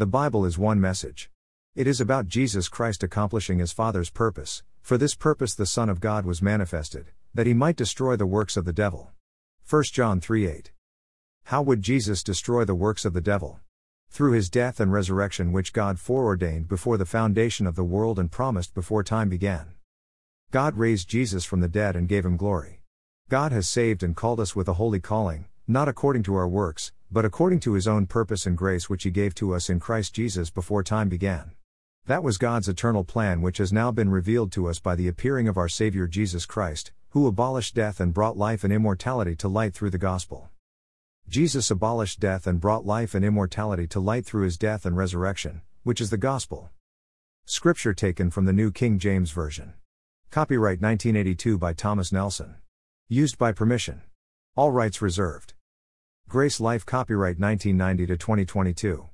The Bible is one message. It is about Jesus Christ accomplishing his Father's purpose. For this purpose the Son of God was manifested, that he might destroy the works of the devil. 1 John 3 8. How would Jesus destroy the works of the devil? Through his death and resurrection, which God foreordained before the foundation of the world and promised before time began. God raised Jesus from the dead and gave him glory. God has saved and called us with a holy calling, not according to our works, but according to his own purpose and grace which he gave to us in Christ Jesus before time began. That was God's eternal plan, which has now been revealed to us by the appearing of our Savior Jesus Christ, who abolished death and brought life and immortality to light through the gospel. Jesus abolished death and brought life and immortality to light through his death and resurrection, which is the gospel. Scripture taken from the New King James Version. Copyright 1982 by Thomas Nelson. Used by permission. All rights reserved. Grace Life Copyright 1990 to 2022.